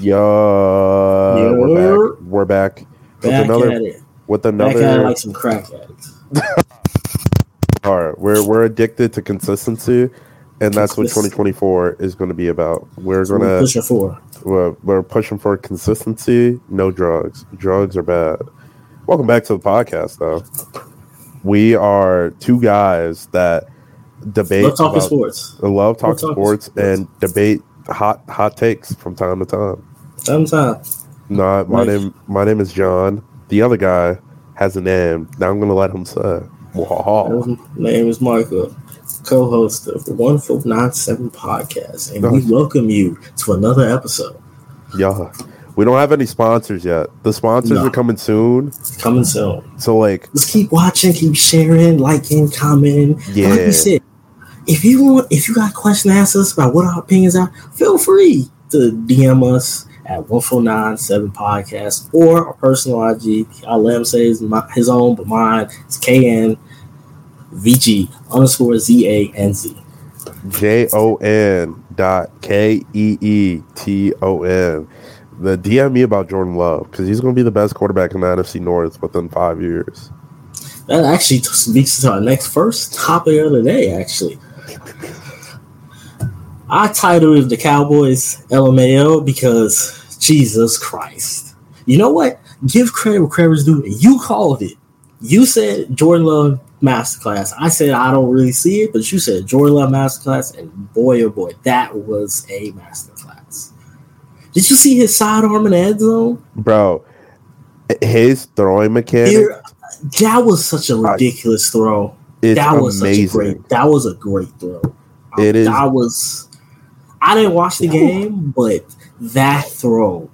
Yo, Yo. we're back. We're back with another with Back another. like some crack addicts. All right, we're we're addicted to consistency, and that's what 2024 is going to be about. We're gonna pushing for. we're, we're pushing for consistency, no drugs. Drugs are bad. Welcome back to the podcast, though. We are two guys that debate Let's talk about- sports. love talk talking sports sports. and debate hot hot takes from time to time. Sometimes. No, my Nice. name my name is Jon. The other guy has a name. Now I'm gonna let him say. My name is Michael, co-host of the One Four Nine Seven podcast, and we welcome you to another episode. Yeah. We don't have any sponsors yet. The sponsors No. are coming soon. Coming soon. So like Just keep watching, keep sharing, liking, commenting. Yeah. Like we said, if you want, if you got a question to ask us about what our opinions are, feel free to DM us at 1497 podcast or our personal IG. I'll let him say his, my, his own, but mine is KN VG underscore Z A N Z. J O N dot K E E T O N. The DM me about Jordan Love because he's going to be the best quarterback in the NFC North within five years. That actually speaks to our next first topic of the day, actually. I titled it the Cowboys LMAO because Jesus Christ. You know what? Give credit where credit's due. You called it. You said Jordan Love masterclass. I said I don't really see it, but you said Jordan Love masterclass, and boy oh boy, that was a masterclass. Did you see his sidearm in the end zone? Bro, his throwing mechanic Here, that was such a ridiculous throw. Is that was amazing. such a great. That was a great throw. It is- That was. I didn't watch the game, but that throw,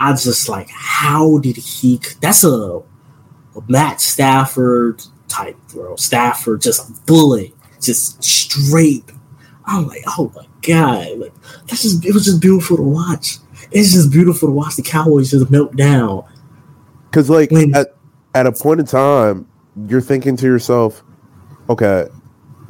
I just like. How did he? That's a, a Matt Stafford type throw. Stafford just bullet, just straight. I'm like, oh my god! Like that's just. It was just beautiful to watch. It's just beautiful to watch the Cowboys just melt down. Because like When- at, at a point in time, you're thinking to yourself, okay,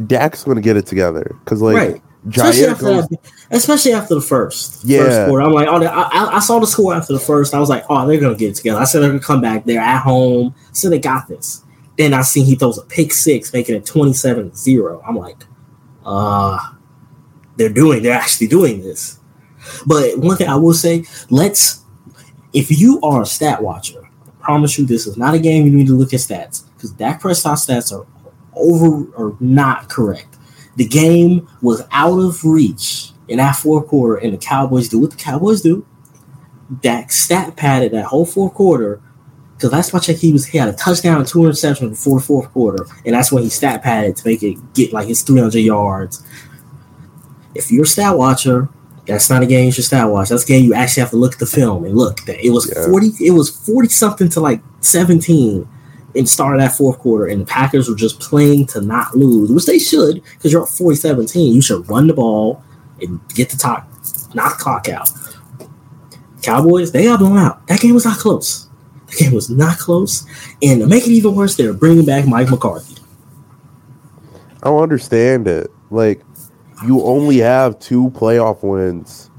Dak's to get it together. Because like right. Especially after, goes, that, especially after the first, Yeah. first quarter. I'm like, oh, I, I- I saw the score after the first. I was like, oh, they're gonna get it together. I said they're gonna come back. They're at home, so they got this. Then I seen he throws a pick six, making it 27-0. I'm like, uh, they're doing, they're actually doing this. But one thing I will say, let's, if you are a stat watcher, I promise you, this is not a game you need to look at stats because Dak Prescott stats are over or not correct. The game was out of reach in that fourth quarter, and the Cowboys do what the Cowboys do. Dak stat padded that whole fourth quarter because last time I checked, he was he had a touchdown and two interceptions before the fourth quarter, and that's when he stat padded to make it get like his 300 yards. If you're a stat watcher, that's not a game you should stat watch. That's a game you actually have to look at the film and look that it was Yeah. 40, it was 40 something to like 17 in start of that fourth quarter, and the Packers were just playing to not lose, which they should, because you're up 40 17. You should run the ball and get the top, knock clock out. Cowboys, they got blown out. That game was not close. The game was not close. And to make it even worse, they're bringing back Mike McCarthy. I don't understand it. Like you only have two playoff wins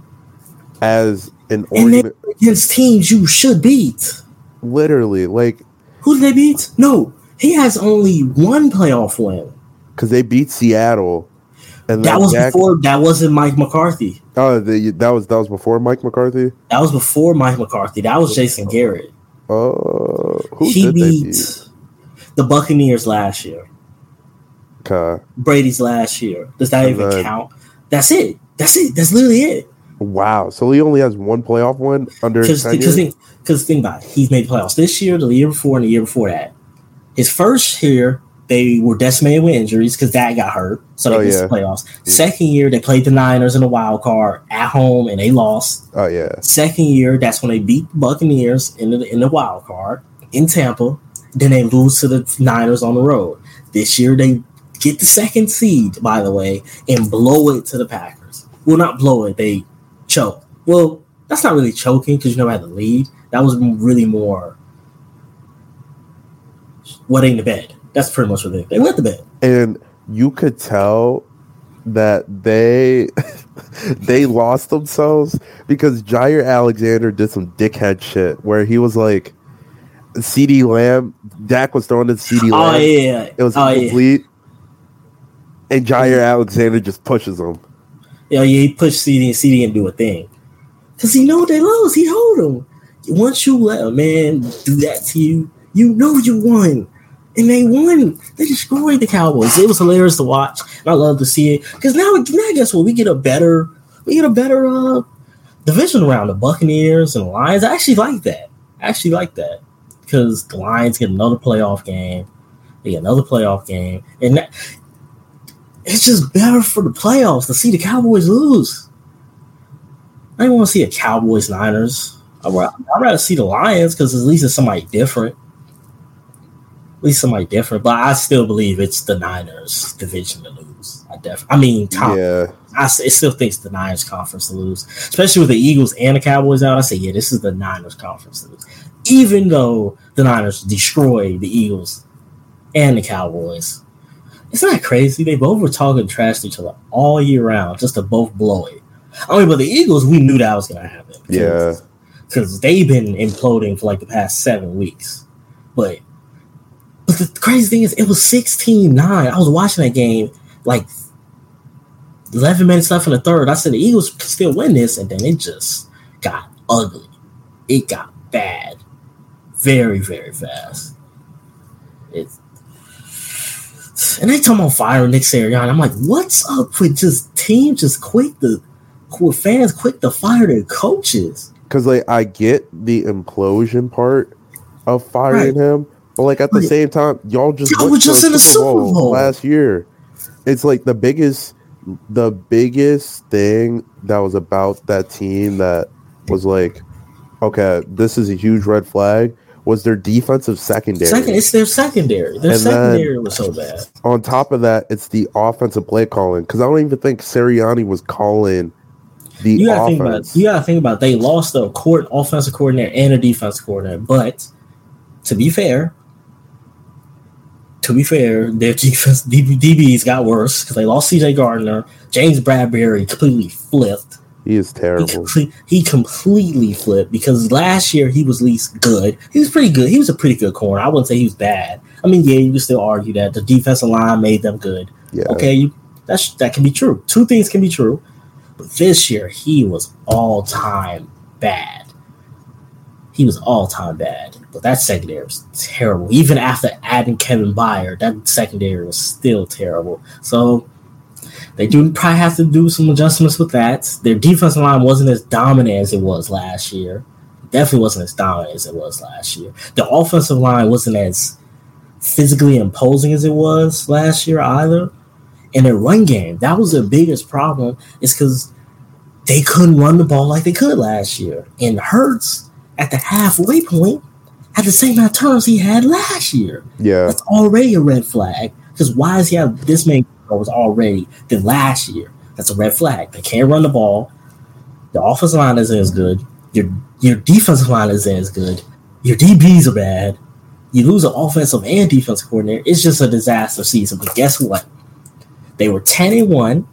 as an And against teams you should beat. Literally, like Who did they beat? No, he has only one playoff win. because they beat Seattle, and That was Dak- before. That wasn't Mike McCarthy. Oh, the, that was that was before Mike McCarthy. That was before Mike McCarthy. That was Jason Garrett. Uh, who he did beat beat? the Buccaneers last year. Okay. Brady's last year. Does that And even then- count? That's it. That's it. That's literally it. Wow. So he only has one playoff win under his Because think, because think about it. He's made playoffs this year, the year before, and the year before that. His first year, they were decimated with injuries because that got hurt, so they Oh, missed yeah. the playoffs. Second year, they played the Niners in the wild card at home, and they lost. oh yeah. Second year, that's when they beat the Buccaneers in the in the wild card in Tampa. Then they lose to the Niners on the road. This year, they get the second seed, by the way, and blow it to the Packers. Well, not blow it, they choke. Well, that's not really choking because you never had the lead. That was really more wetting the bed. That's pretty much what they they wet the bed. and you could tell that they they lost themselves because Jaire Alexander did some dickhead shit where he was like, CeeDee Lamb, Dak was throwing to CeeDee oh, Lamb. Oh yeah, It was oh, yeah. incomplete. And Jaire Alexander just pushes him. Yeah, yeah, he pushed CeeDee and CeeDee didn't do a thing. Cause he know they lost. He hold them. Once you let a man do that to you, you know you won. And they won. They destroyed the Cowboys. It was hilarious to watch. And I love to see it. Cause now, now guess what? We get a better, we get a better uh division around the Buccaneers and the Lions. I actually like that. I actually like that. Because the Lions get another playoff game. They get another playoff game. And that, it's just better for the playoffs to see the Cowboys lose. I don't want to see a Cowboys Niners. I'd ra- I'd rather see the Lions because at least it's somebody different. At least somebody different. But I still believe it's the Niners division to lose. I def- I mean, Tom, Yeah. I it still thinks the Niners conference to lose, especially with the Eagles and the Cowboys out. I say, yeah, this is the Niners conference to lose. Even though the Niners destroy the Eagles and the Cowboys, it's not crazy. They both were talking trash to each other all year round, just to both blow it. I mean, but the Eagles, we knew that was going to happen. Yeah. because they've been imploding for like the past seven weeks. But but the crazy thing is, it was 16-9. I was watching that game like 11 minutes left in the third. I said the Eagles could still win this, and then it just got ugly. It got bad, very very fast. It's and they talking about firing Nick Sirianni. I'm like, what's up with just teams just quick to, with fans quick to fire their coaches? Because like I get the implosion part of firing him, but like at the Right. same time, y'all just Y'all were just in the Super Bowl. last year. It's like the biggest, the biggest thing that was about that team that was like, okay, this is a huge red flag. Was their defensive secondary? Second, it's their secondary. Their And secondary was so bad. On top of that, it's the offensive play calling because I don't even think Sirianni was calling the You gotta think about. offense. You gotta think about. They lost the court offensive coordinator and a defensive coordinator. But to be fair, to be fair, their defense DB, DBs got worse because they lost C.J. Gardner. James Bradberry completely flipped. He is He, terrible. comple- he completely flipped because last year he was at least good. He was pretty good. He was a pretty good corner. I wouldn't say he was bad. I mean, yeah, you can still argue that the defensive line made them good. Yeah. Okay, you that's that can be true. Two things can be true. But this year he was all time bad. He was all time bad. But that secondary was terrible. Even after adding Kevin Byard, that secondary was still terrible. So they do probably have to do some adjustments with that. Their defensive line wasn't as dominant as it was last year. Definitely wasn't as dominant as it was last year. The offensive line wasn't as physically imposing as it was last year either. And their run game, that was their biggest problem, is because they couldn't run the ball like they could last year. And Hurts at the halfway point had the same amount of turns he had last year. Yeah. That's already a red flag. Because why does he have this many goals already than last year? That's a red flag. They can't run the ball. The offensive line isn't as good. Your your defensive line isn't as good. Your DBs are bad. You lose an offensive and defensive coordinator. It's just a disaster season. But guess what? They were 10 and 1,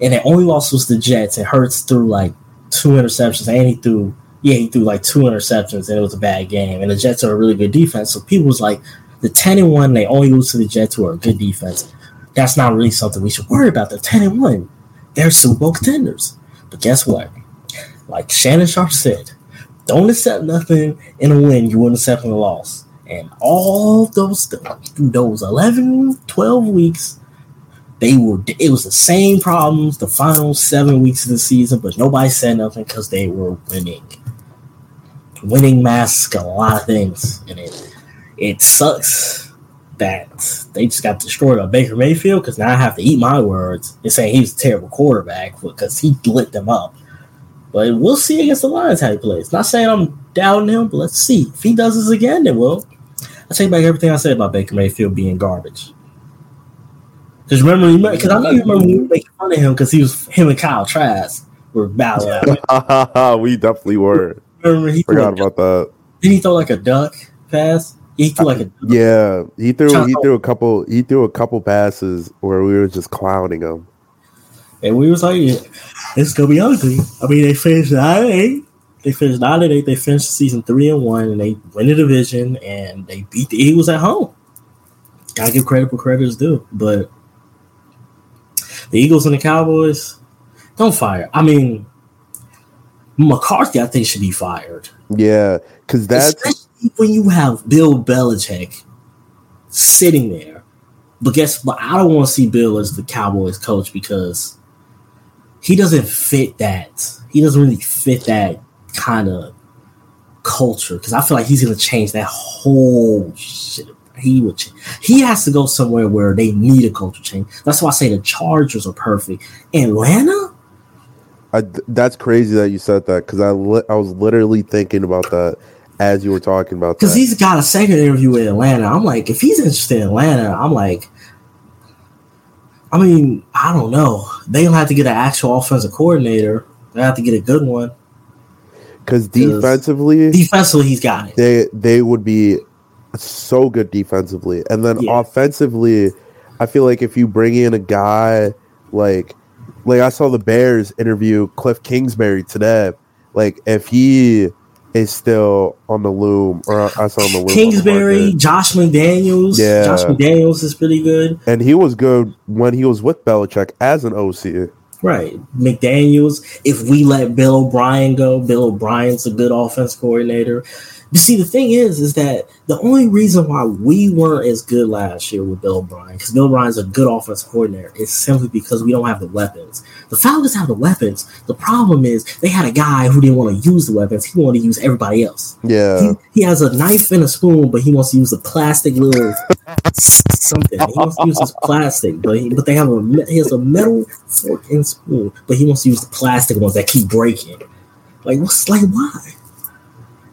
and their only loss was the Jets. And Hurts threw like two interceptions, and he threw, yeah, he threw like two interceptions, and it was a bad game. And the Jets are a really good defense. So people was like, the 10 and 1, they only lose to the Jets, who are a good defense. That's not really something we should worry about. They're 10 and 1. They're Super Bowl contenders. But guess what? Like Shannon Sharpe said, don't accept nothing in a win you wouldn't accept in a loss. And all those those 11, 12 weeks, they were it was the same problems the final seven weeks of the season, but nobody said nothing because they were winning. Winning masks a lot of things, and it it sucks that they just got destroyed by Baker Mayfield because now I have to eat my words and saying he's a terrible quarterback because he lit them up. But we'll see against the Lions how he plays. Not saying I'm doubting him, but let's see. If he does this again, then we'll. I take back everything I said about Baker Mayfield being garbage. Because remember, because I know you remember we were making fun of him because he was him and Kyle Trask were battling. we definitely were. remember he Forgot about that. did he throw like a duck pass? He threw like a uh, Yeah, he threw he threw a couple he threw a couple passes where we were just clowning him. And we was like, it's gonna be ugly. I mean, they finished nine eight. They finished nine and eight. They finished season three and one, and they win the division and they beat the Eagles at home. Gotta give credit where credit is due. But the Eagles and the Cowboys, don't fire. I mean, McCarthy, I think should be fired. Yeah, because that's when you have Bill Belichick sitting there. But guess what? I don't want to see Bill as the Cowboys coach because he doesn't fit that. He doesn't really fit that kind of culture because I feel like he's going to change that whole shit. He would. Change. He has to go somewhere where they need a culture change. That's why I say the Chargers are perfect. Atlanta, I, that's crazy that you said that because I li- I was literally thinking about that as you were talking about because he's got a second interview in Atlanta. I'm like, if he's interested in Atlanta, I'm like, I mean, I don't know. They don't have to get an actual offensive coordinator. They have to get a good one. Because defensively, Defensively, he's got it. they they would be so good defensively, and then Yeah. offensively, I feel like if you bring in a guy like like I saw the Bears interview Kliff Kingsbury today, like if he is still on the loom, or I saw on the loom, on the Kingsbury, Josh McDaniels. Yeah. Josh McDaniels is pretty good. and he was good when he was with Belichick as an OC. Right. McDaniels. If we let Bill O'Brien go, Bill O'Brien's a good offense coordinator. See, the thing is, is that the only reason why we weren't as good last year with Bill O'Brien, because Bill O'Brien's a good offense coordinator, is simply because we don't have the weapons. The Falcons have the weapons. The problem is they had a guy who didn't want to use the weapons. He wanted to use everybody else. Yeah, He, he has a knife and a spoon, but he wants to use a plastic little something. He wants to use this plastic, but he, but they have a he has a metal fork and spoon, but he wants to use the plastic ones that keep breaking. Like what's like why?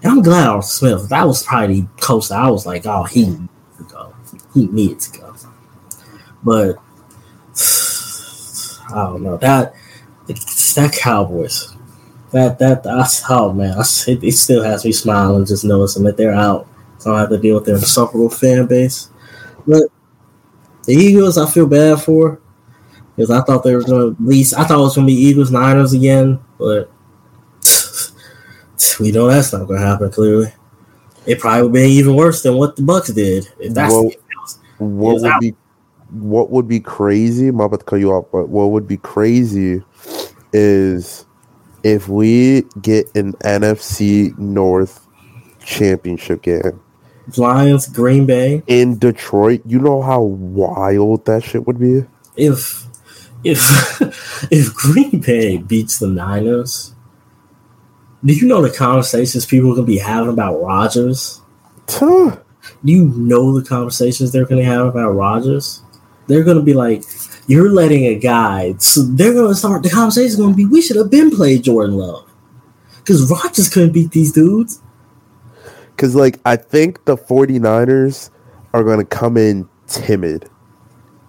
And I'm glad Arthur Smith. That was probably the coach that I was like, oh, he needed to go. He needed to go. But I don't know that that Cowboys. That that that's oh man, I, it, it still has me smiling just noticing that they're out. So I have to deal with their insufferable fan base. But the Eagles, I feel bad for because I thought they were to at least. I thought it was going to be Eagles Niners again, but we know that's not going to happen. Clearly, it probably would be even worse than what the Bucks did. If that's Well, the case. would out. be what would be crazy? I'm about to cut you off, but what would be crazy is if we get an NFC North championship game Lions, Green Bay. in Detroit. You know how wild that shit would be. If if if Green Bay beats the Niners, do you know the conversations people are going to be having about Rodgers? Tuh. Do you know the conversations they're going to have about Rodgers? They're going to be like, you're letting a guy. So they're going to start. The conversation is going to be, we should have been played Jordan Love because Rodgers couldn't beat these dudes. Cause like I think the 49ers are gonna come in timid.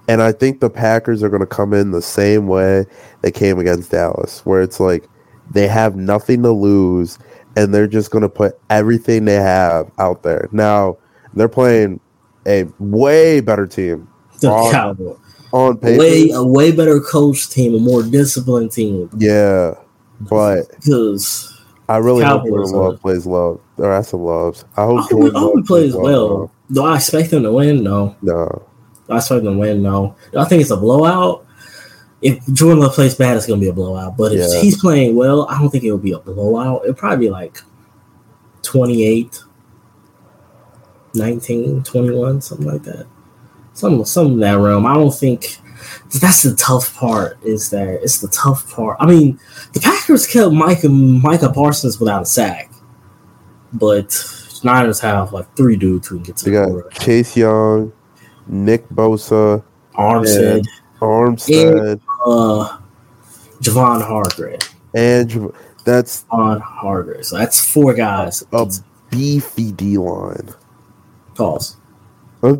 And I think the Packers are gonna come in the same way they came against Dallas, where it's like they have nothing to lose and they're just gonna put everything they have out there. Now they're playing a way better team The On Cowboys, on paper. way a way better coach team, a more disciplined team. Yeah. But Because I really hope Jordan Love plays love. Or that's some loves. I I hope hope, Jordan I hope he Love plays well. Do I expect them to win? No. No. Do I expect them to win? No. Do I think it's a blowout? If Jordan Love plays bad, it's going to be a blowout. But if Yeah. he's playing well, I don't think it'll be a blowout. It'll probably be like 28, 19, 21, something like that. Some, some in that realm. I don't think that's the tough part. Is that it's the tough part. I mean, the Packers kept Micah Micah Parsons without a sack, but Niners have like three dudes who can get to You the got. Chase Young, Nick Bosa, Armstead, Armstead, uh, Javon Hargrave, and that's Javon Hargrave. So that's four guys. a beefy D line. Pause.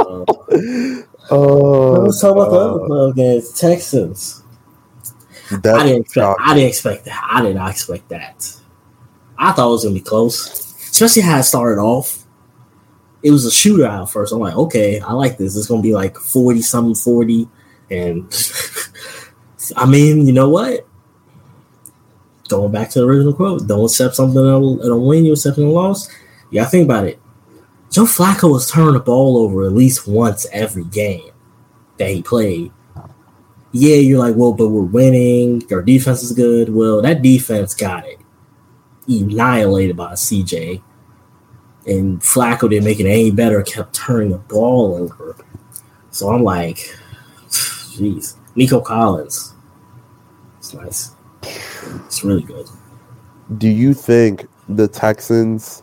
Uh, oh, let's talk about the other club games. Texans. that I didn't expect. shocked I didn't expect that. I did not expect that. I thought it was gonna be close, especially how it started off. It was a shootout first. I'm like, okay, I like this. It's gonna be like forty something forty, and I mean, you know what? Going back to the original quote, don't accept something in a win, you accept a loss. Yeah, think about it. Joe Flacco was turning the ball over at least once every game that he played. Yeah, you're like, well, but we're winning. Our defense is good. Well, that defense got it annihilated by CJ and Flacco didn't make it any better, kept turning the ball over. So I'm like, jeez. Nico Collins. It's nice. It's really good. Do you think the Texans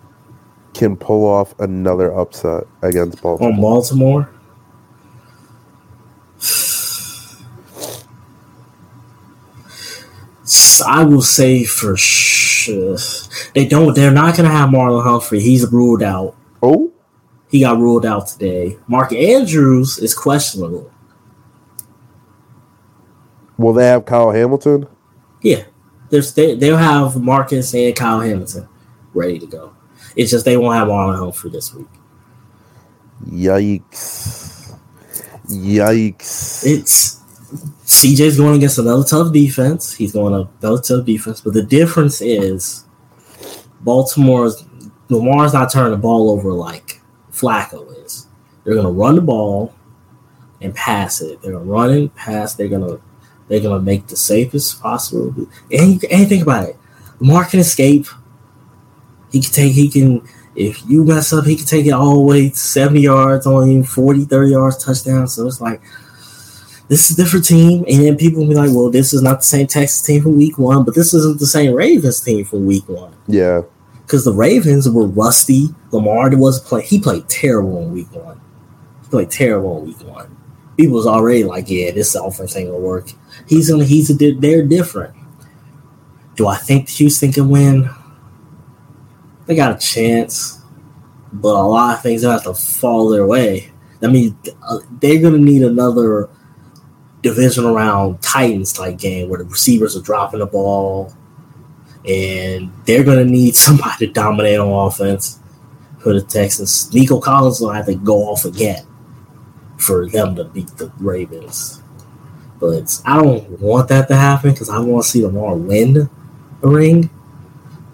can pull off another upset against Baltimore? On Baltimore? I will say for sure they don't. They're not going to have Marlon Humphrey. He's ruled out. Oh, he got ruled out today. Mark Andrews is questionable. Will they have Kyle Hamilton? Yeah, There's, they, they'll have Marcus and Kyle Hamilton ready to go. It's just they won't have Marlon Humphrey this week. Yikes! Yikes! It's CJ's going against another tough defense. He's going up another tough defense, but the difference is Baltimore's Lamar's not turning the ball over like Flacco is. They're gonna run the ball and pass it. They're gonna run and pass. They're gonna they're gonna make the safest possible. And, and think about it, Lamar can escape. He can take. He can. If you mess up, he can take it all the way 70 yards on you, 40, 30 yards touchdown. So it's like this is a different team, and then people will be like, "Well, this is not the same Texas team from Week One, but this isn't the same Ravens team from Week One." Yeah, because the Ravens were rusty. Lamar was playing; he played terrible in Week One. He played terrible in Week One. People was already like, "Yeah, this offense ain't gonna work." He's gonna. He's a. They're different. Do I think Houston can win? They got a chance, but a lot of things have to fall their way. I mean, uh, they're gonna need another division around Titans type game where the receivers are dropping the ball and they're going to need somebody to dominate on offense for the Texans. Nico Collins will have to go off again for them to beat the Ravens. But I don't want that to happen because I want to see Lamar win a ring.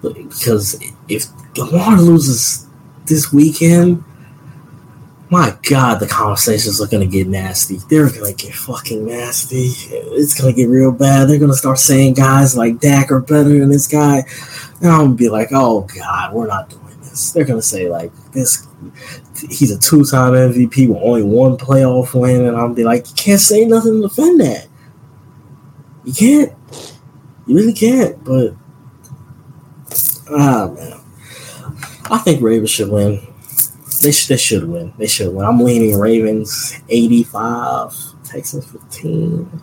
But because if Lamar loses this weekend, my God, the conversations are gonna get nasty. They're gonna get fucking nasty. It's gonna get real bad. They're gonna start saying guys like Dak are better than this guy. And I'm gonna be like, oh God, we're not doing this. They're gonna say like this. He's a two-time MVP with only one playoff win, and I'll be like, you can't say nothing to defend that. You can't. You really can't. But ah man, I think Ravens should win. They, sh- they should win. They should win. I'm leaning Ravens 85, Texans 15.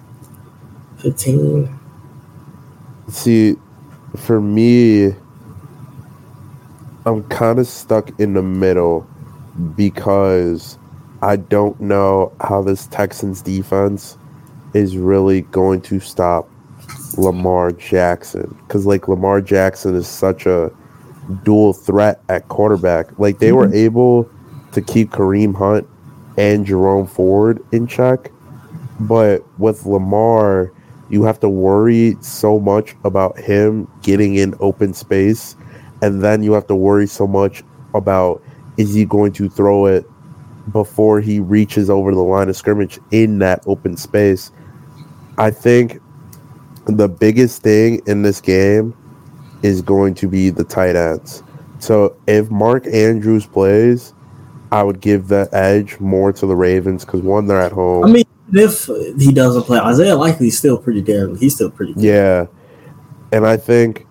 15. See, for me, I'm kind of stuck in the middle because I don't know how this Texans defense is really going to stop Lamar Jackson. Because, like, Lamar Jackson is such a dual threat at quarterback. Like they were mm-hmm. able to keep Kareem Hunt and Jerome Ford in check, but with Lamar, you have to worry so much about him getting in open space, and then you have to worry so much about is he going to throw it before he reaches over the line of scrimmage in that open space. I think the biggest thing in this game is going to be the tight ends. So if Mark Andrews plays, I would give the edge more to the Ravens because one, they're at home. I mean, if he doesn't play, Isaiah Likely's still pretty damn. He's still pretty. Good. Yeah, and I think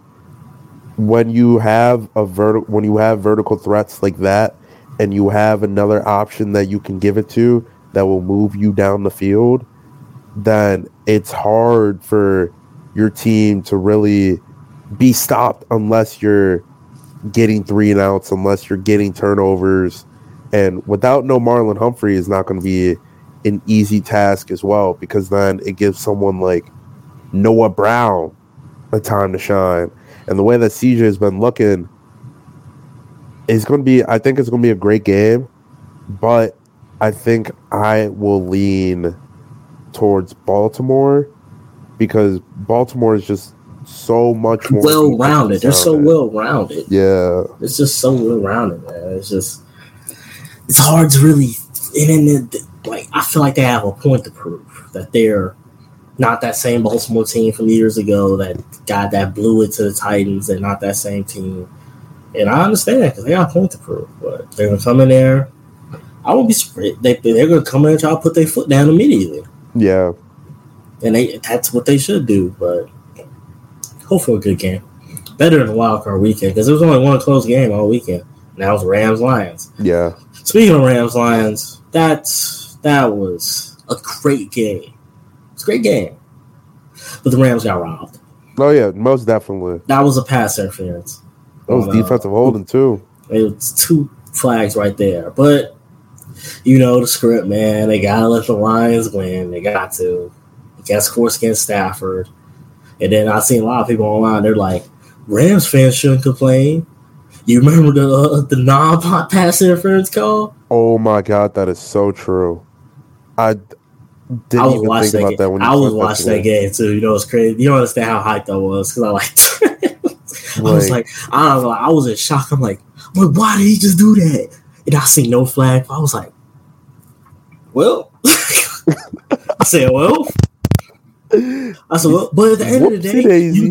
when you have a vertical, when you have vertical threats like that, and you have another option that you can give it to that will move you down the field, then it's hard for your team to really be stopped unless you're getting three and outs, unless you're getting turnovers. And without no Marlon Humphrey is not going to be an easy task as well, because then it gives someone like Noah Brown a time to shine. And the way that CJ has been looking it's going to be, I think it's going to be a great game. but I think I will lean towards Baltimore because Baltimore is just so much more well rounded. They're so well rounded. Yeah, it's just so well rounded, man. It's just it's hard to really. And then, like, I feel like they have a point to prove that they're not that same Baltimore team from years ago that got that blew it to the Titans. They're not that same team. And I understand because they got a point to prove. But they're to come in there. I won't be surprised. They, they're to come in and try to put their foot down immediately. Yeah. And they that's what they should do. But hopefully a good game. Better than a wild card weekend because there was only one close game all weekend. Now it's Rams Lions. Yeah. Speaking of Rams Lions, that's that was a great game. It's a great game. But the Rams got robbed. Oh yeah, most definitely. That was a pass interference. That was on, defensive uh, holding too. It was two flags right there. But you know the script, man. They gotta let the Lions win. They got to. Against course against Stafford. And then I seen a lot of people online. They're like, Rams fans shouldn't complain. You remember the uh, the non pass interference call? Oh my god, that is so true. I didn't I even think about game. that when I was watching that game too. You know, it's crazy. You don't understand how hyped I was because I like. I was like, I don't know. I was in shock. I'm like, like, why did he just do that? And I see no flag. I was like, well, I said, well, I said, well, but at the end of the day, you,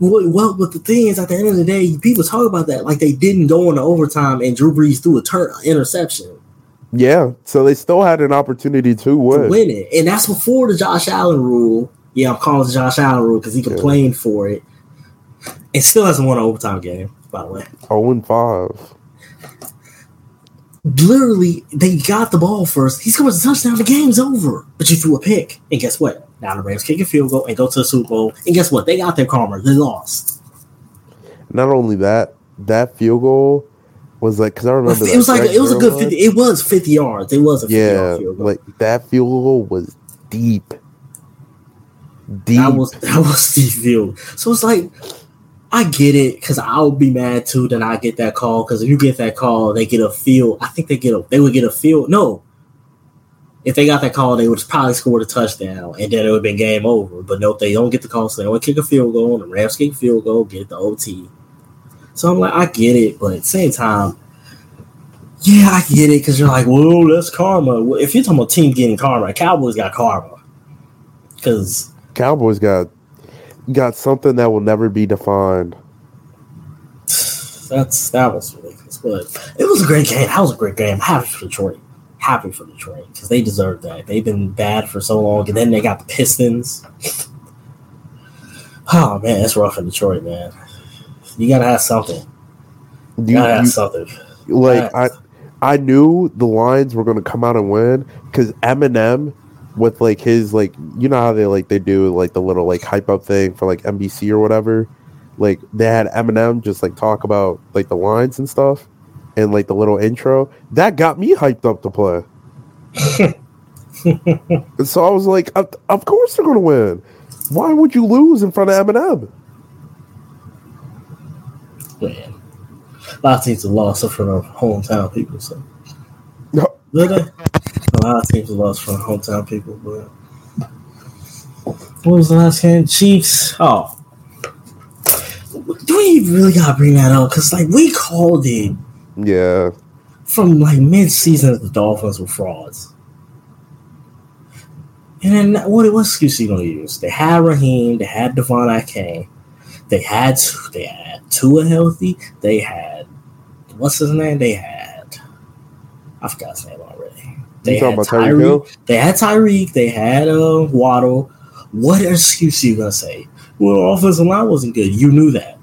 well, well, but the thing is, at the end of the day, people talk about that like they didn't go into overtime and Drew Brees threw a turn interception. Yeah, so they still had an opportunity to win. To win it, and that's before the Josh Allen rule. Yeah, I'm calling the Josh Allen rule because he complained yeah. for it. and still hasn't won an overtime game, by the way. Oh and five literally they got the ball first. He scores a touchdown. The game's over. But you threw a pick, and guess what? Now the Rams kick a field goal and go to the Super Bowl. And guess what? They got their karma. They lost. Not only that, that field goal was like because I remember it was like it was a good fifty. It was fifty yards. It was a 50 yeah, like that field goal was deep. Deep. That was that was the field. So it's like I get it because I'll be mad too. Then I get that call because if you get that call, they get a field. I think they get a they would get a field. No, if they got that call, they would probably score a touchdown and then it would have been game over. But nope, they don't get the call, so they only kick a field goal. And the Rams kick field goal, get the OT. So I'm like, I get it, but at the same time, yeah, I get it because you're like, well, that's karma. If you're talking about team getting karma, Cowboys got karma because Cowboys got got something that will never be defined. That's that was ridiculous, but it was a great game. That was a great game. Happy for Detroit. Happy for Detroit because they deserve that. They've been bad for so long, and then they got the Pistons. oh man, it's rough in Detroit, man. You gotta have something. You, you gotta have you, something. Like I, I knew the Lions were going to come out and win because Eminem with like his like you know how they like they do like the little like hype up thing for like NBC or whatever. Like they had Eminem just like talk about like the lines and stuff and like the little intro. That got me hyped up to play. so I was like, of, of course they're gonna win. Why would you lose in front of Eminem? Man, a lot of teams have lost in front of hometown people. So, no. A lot of teams have lost from hometown people, but what was the last game? Chiefs. Oh, do we really gotta bring that up? Because like we called it. Yeah. From like mid-season, the Dolphins were frauds. And then what, what excuse are you gonna use? They had Raheem, they had De'Von Achane, they had they had Tua healthy, they had what's his name? They had I forgot his name they had Tyreek. They had Tyreek. They had uh, Waddle. What excuse are you gonna say? Well, offensive line wasn't good. You knew that.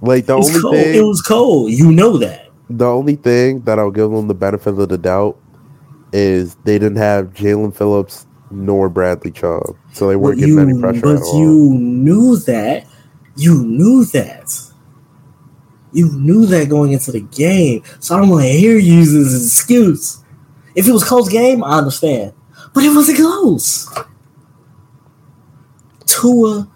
Like the only cold. thing it was cold. You know that. The only thing that I'll give them the benefit of the doubt is they didn't have Jaelan Phillips nor Bradley Chubb, so they weren't well, getting you, any pressure. But you knew that. You knew that. You knew that going into the game. So I don't want to hear you use this as an excuse. If it was close game, I understand. But it wasn't close. Tua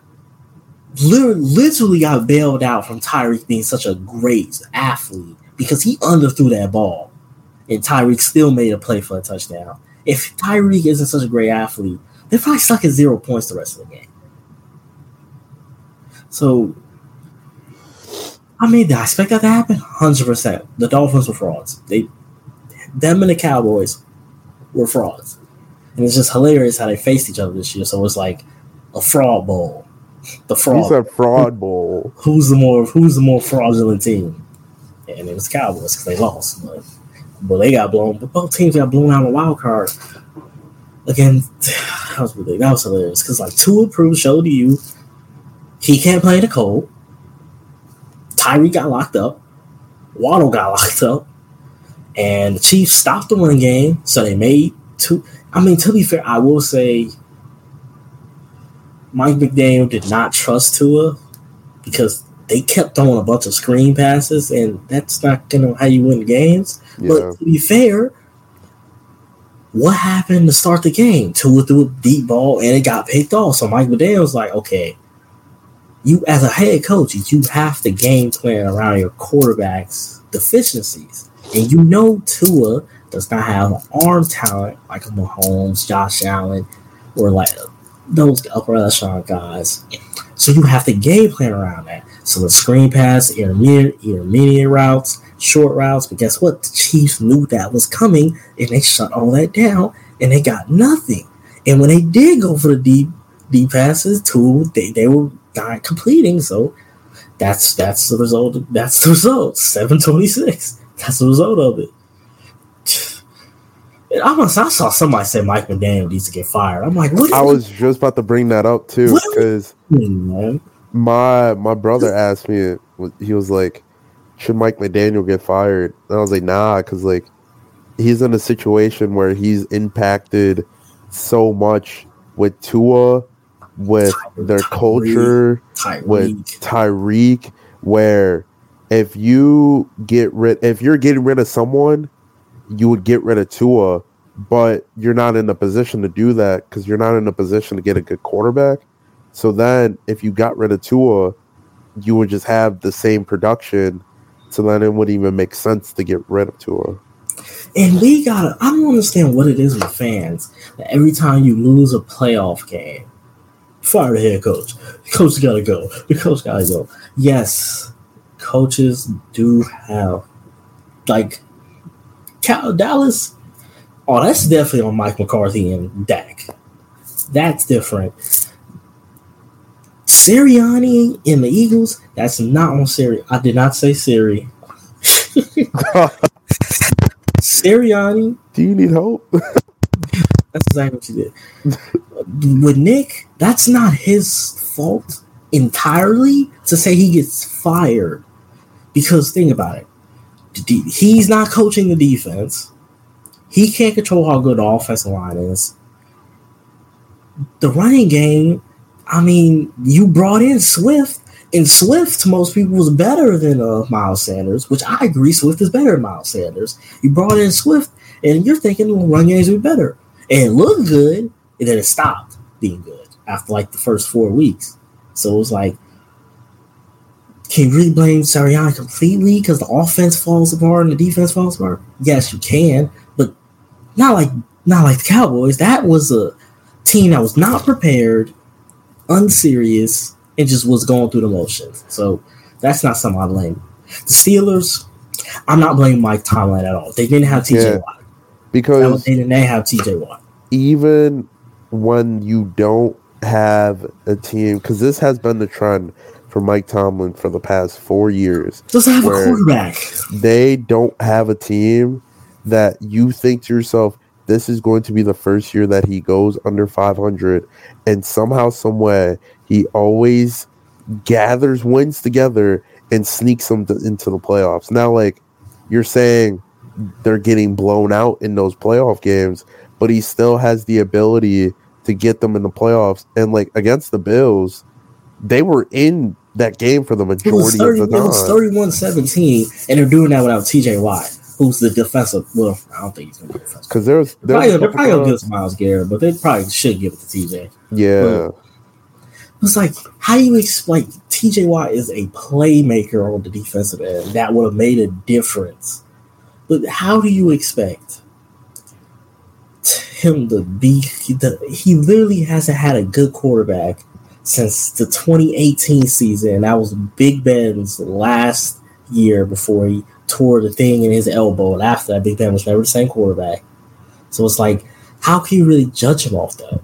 literally got bailed out from Tyreek being such a great athlete because he underthrew that ball. and Tyreek still made a play for a touchdown. If Tyreek isn't such a great athlete, they're probably stuck at zero points the rest of the game. So, I mean, did I expect that to happen? Hundred percent. The Dolphins were frauds. They, them and the Cowboys, were frauds, and it's just hilarious how they faced each other this year. So it's like a fraud bowl. The fraud. He's a fraud bowl. Who's the more Who's the more fraudulent team? And it was Cowboys because they lost, but but they got blown. But both teams got blown out of the wild card. Again, that was really that was hilarious because like Tua approved showed you he can't play the cold. Tyreek got locked up. Waddle got locked up. And the Chiefs stopped the run game, so they made two. I mean, to be fair, I will say Mike McDaniel did not trust Tua because they kept throwing a bunch of screen passes, and that's not gonna how you win games. Yeah. But to be fair, what happened to start the game? Tua threw a deep ball and it got picked off. So Mike McDaniel's like, okay, you as a head coach, you have to game plan around your quarterback's deficiencies. And you know Tua does not have arm talent like Mahomes, Josh Allen, or like those upper echelon guys. So you have to game plan around that. So the screen pass, intermediate, intermediate routes, short routes. But guess what? The Chiefs knew that was coming, and they shut all that down, and they got nothing. And when they did go for the deep deep passes, too, they, they were not completing. So that's that's the result. That's the result. Seven twenty six. That's the result of it. And I, was, I saw somebody say Mike McDaniel needs to get fired. I'm like, what? I was just about to bring that up too because my my brother asked me. He was like, "Should Mike McDaniel get fired?" And I was like, "Nah," because like he's in a situation where he's impacted so much with Tua, with their Tyreek. culture, with Tyreek. Tyreek, where if you get rid, if you're getting rid of someone, you would get rid of Tua, but you're not in a position to do that because you're not in a position to get a good quarterback. So then, if you got rid of Tua, you would just have the same production. So then, it wouldn't even make sense to get rid of Tua. And we gotta, I don't understand what it is with fans that every time you lose a playoff game, fire the head coach. The coach gotta go. The coach gotta go. Yes, coaches do have, like, Cal- Dallas, oh, that's definitely on Mike McCarthy and Dak. That's different. Sirianni in the Eagles, that's not on Siri. I did not say Siri. Sirianni Do you need help? That's exactly what you did. With Nick, that's not his fault entirely to say he gets fired. Because think about it. He's not coaching the defense. He can't control how good the offensive line is. The running game, I mean, you brought in Swift, and Swift to most people was better than uh, Miles Sanders, which I agree Swift is better than Miles Sanders. You brought in Swift, and you're thinking the run games would be better and it looked good, and then it stopped being good after like the first four weeks. So it was like, can you really blame Sirianni completely because the offense falls apart and the defense falls apart? Yes, you can, but not like not like the Cowboys. That was a team that was not prepared, unserious, and just was going through the motions. So that's not something I blame. The Steelers, I'm not blaming Mike Tomlin at all. They didn't have TJ Yeah. Watt. because They didn't have TJ Watt. even when you don't have a team, because this has been the trend for Mike Tomlin for the past four years. Doesn't have a quarterback. They don't have a team that you think to yourself, this is going to be the first year that he goes under 500. And somehow, some way, he always gathers wins together and sneaks them to, into the playoffs. Now, like you're saying, they're getting blown out in those playoff games, but he still has the ability to get them in the playoffs. And like against the Bills, they were in that game for the majority 30, of the time. it was time. 31 17, and they're doing that without TJ Watt, who's the defensive. Well, I don't think he's going to be defensive. Because there was, there Probably, they're probably going to give times- it to Myles Garrett, but they probably should give it to TJ. yeah. It's like, how do you explain TJ Watt is a playmaker on the defensive end? That would have made a difference. But how do you expect him to be? The he literally hasn't had a good quarterback since the 2018 season. That was Big Ben's last year before he tore the thing in his elbow. And after that, Big Ben was never the same quarterback. So it's like, how can you really judge him off that?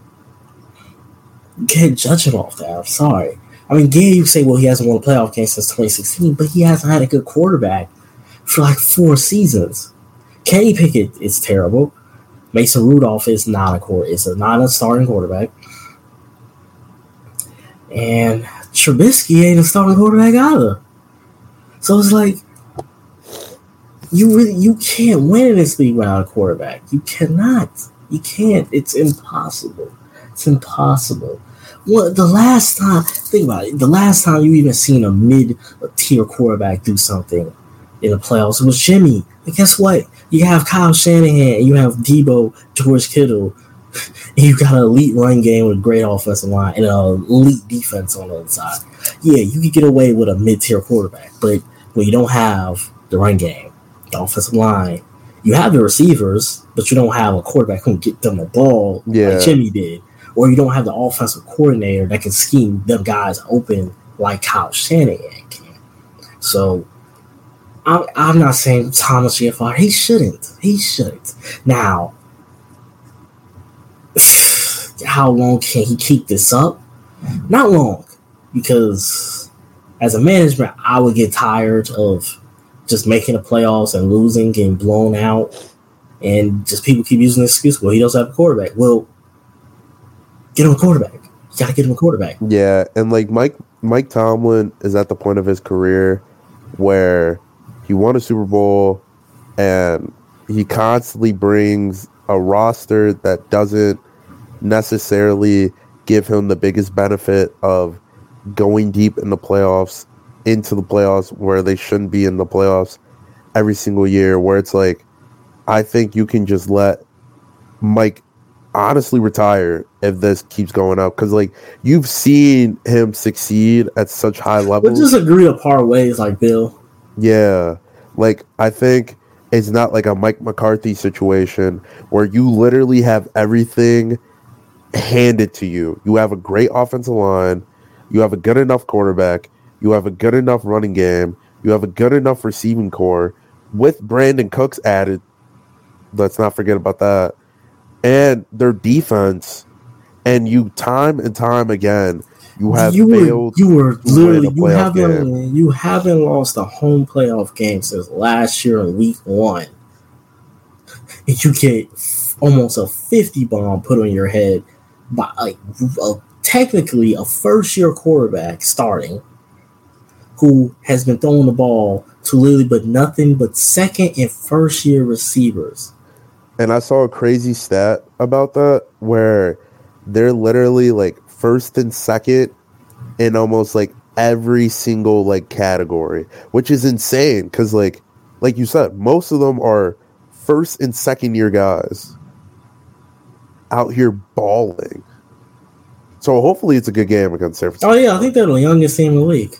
You can't judge him off that. I'm sorry. I mean, yeah, you say, well, he hasn't won a playoff game since 2016, but he hasn't had a good quarterback for like four seasons. Kenny Pickett is terrible. Mason Rudolph is not a core is not a starting quarterback. And Trubisky ain't a starting quarterback either. So it's like you really you can't win in this league without a quarterback. You cannot. You can't. It's impossible. It's impossible. Well, the last time, think about it. The last time you even seen a mid-tier quarterback do something in the playoffs was Jimmy. And guess what? You have Kyle Shanahan, you have Debo, George Kittle, and you got an elite run game with great offensive line and an elite defense on the other side. Yeah, you could get away with a mid-tier quarterback, but when you don't have the run game, the offensive line, you have the receivers, but you don't have a quarterback who can get them the ball Yeah. like Jimmy did, or you don't have the offensive coordinator that can scheme them guys open like Kyle Shanahan can. So I'm, I'm not saying Thomas get fired. He shouldn't. He shouldn't. Now, how long can he keep this up? Not long, because as a management, I would get tired of just making the playoffs and losing, getting blown out, and just people keep using the excuse. Well, he doesn't have a quarterback. Well, get him a quarterback. You gotta get him a quarterback. Yeah, and like Mike Mike Tomlin is at the point of his career where he won a Super Bowl and he constantly brings a roster that doesn't necessarily give him the biggest benefit of going deep in the playoffs into the playoffs where they shouldn't be in the playoffs every single year where it's like I think you can just let Mike honestly retire if this keeps going up because like you've seen him succeed at such high levels. Levels just agree to part ways, like Bill. Yeah. Like i think it's not like a mike mccarthy situation where you literally have everything handed to you. You have a great offensive line. You have a good enough quarterback. You have a good enough running game. You have a good enough receiving core with Brandin Cooks added. Let's not forget about that. And their defense. And you time and time again you have you were. You were literally you haven't you haven't lost a home playoff game since last year in week one. And you get almost a 50 bomb put on your head by like a, technically a first year quarterback starting who has been throwing the ball to literally but nothing but second and first year receivers. And I saw a crazy stat about that where they're literally like first and second in almost like every single like category, which is insane because like like you said, most of them are first and second year guys out here balling. So hopefully it's a good game against San Francisco. Oh yeah, I think they're the youngest team in the league.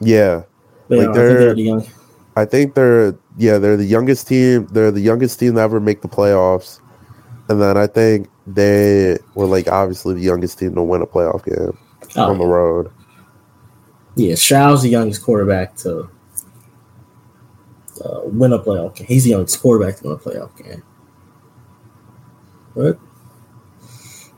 Yeah. They Like, are. I think they're- they're the young. I think they're yeah, they're the youngest team. They're the youngest team to ever make the playoffs. And then I think they were like obviously the youngest team to win a playoff game Oh, on the road. Yeah, Stroud's the youngest quarterback to uh, win a playoff game. He's the youngest quarterback to win a playoff game. But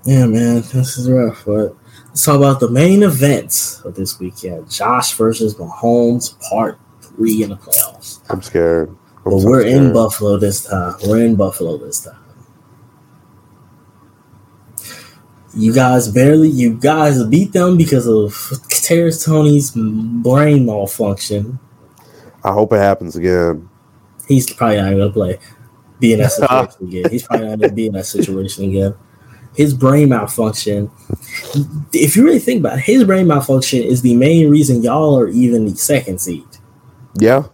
yeah, man, this is rough. But let's talk about the main events of this weekend: Josh versus Mahomes, Part Three in the playoffs. I'm scared. I'm But so we're in. Buffalo this time. We're in Buffalo this time. You guys barely, you guys beat them because of Terrence Toney's brain malfunction. I hope it happens again. He's probably not going to play, be in that situation again. He's probably not going to be in that situation again. His brain malfunction. If you really think about it, his brain malfunction is the main reason y'all are even the second seed. Yeah.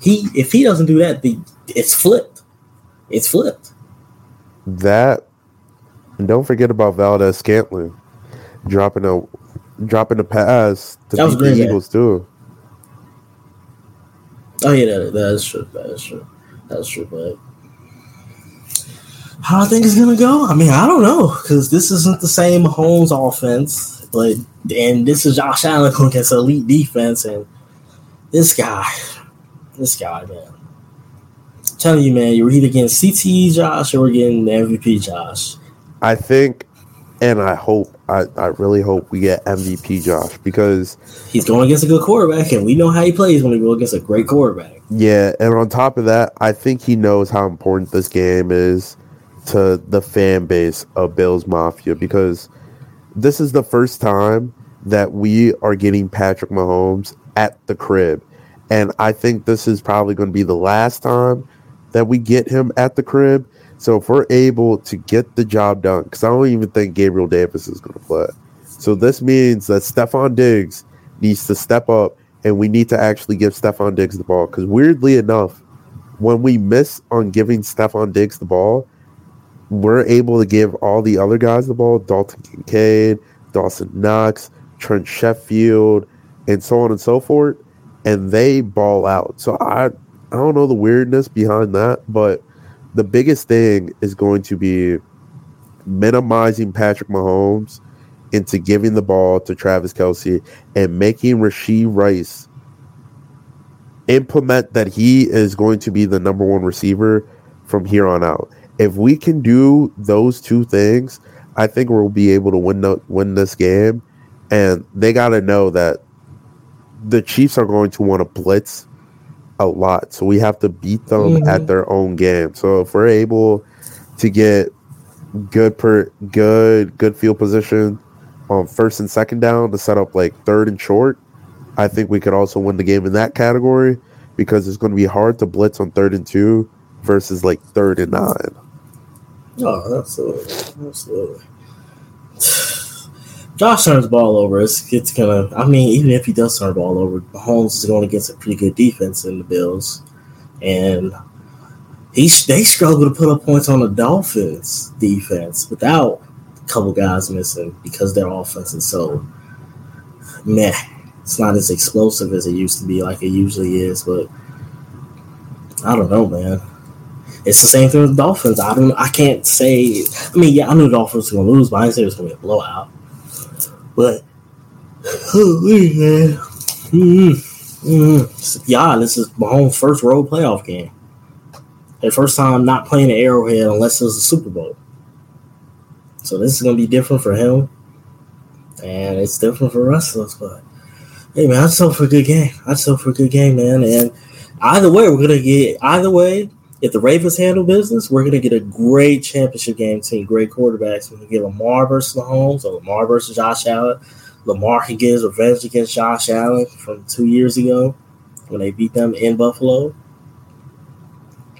He, if he doesn't do that, the it's flipped. It's flipped. That and don't forget about Valdes-Scantling dropping a dropping a pass to That was the. Eagles too. Oh yeah, that, that is true. That is true. That's true, but how I think it's gonna go? I mean, I don't know because this isn't the same Mahomes offense, but and this is Josh Allen going against elite defense, and this guy, this guy, man. I'm telling you, man, you're either getting CTE Josh or we're getting the MVP Josh. I think, and I hope, I, I really hope we get MVP Josh because He's going against a good quarterback, and we know how he plays when he goes against a great quarterback. Yeah, and on top of that, I think he knows how important this game is to the fan base of Bills Mafia because this is the first time that we are getting Patrick Mahomes at the crib. And I think this is probably going to be the last time that we get him at the crib. So if we're able to get the job done, because I don't even think Gabriel Davis is going to play. So this means that Stefon Diggs needs to step up and we need to actually give Stefon Diggs the ball. Because weirdly enough, when we miss on giving Stefon Diggs the ball, we're able to give all the other guys the ball Dalton Kincaid, Dawson Knox, Trent Sherfield, and so on and so forth. And they ball out. So I, I don't know the weirdness behind that, but the biggest thing is going to be minimizing Patrick Mahomes into giving the ball to Travis Kelce and making Rashee Rice implement that he is going to be the number one receiver from here on out. If we can do those two things, I think we'll be able to win the, win this game. And they got to know that the Chiefs are going to want to blitz a lot, so we have to beat them Mhm. at their own game. So if we're able to get good per good good field position on first and second down to set up like third and short, I think we could also win the game in that category because it's going to be hard to blitz on third and two versus like third and nine. Oh, absolutely, absolutely. Josh turns the ball over. It's, it's gonna. I mean, even if he does turn the ball over, Mahomes is going against a pretty good defense in the Bills, and he they struggle to put up points on the Dolphins defense without a couple guys missing because their offense is so meh. It's not as explosive as it used to be, like it usually is. But I don't know, man it's the same thing with the Dolphins. I don't. I can't say. I mean, yeah, I knew the Dolphins were to lose, but I didn't say it was to be a blowout. But oh, man, mm mm yeah, this is my Mahomes' first road playoff game. Their first time not playing at Arrowhead unless it was a Super Bowl. So this is to be different for him, and it's different for the us. But hey, man, I just hope for a good game. I just hope for a good game, man. And either way, we're gonna get either way if the Ravens handle business, we're going to get a great championship game team, great quarterbacks. We can get Lamar versus Mahomes or Lamar versus Josh Allen. Lamar can get his revenge against Josh Allen from two years ago when they beat them in Buffalo.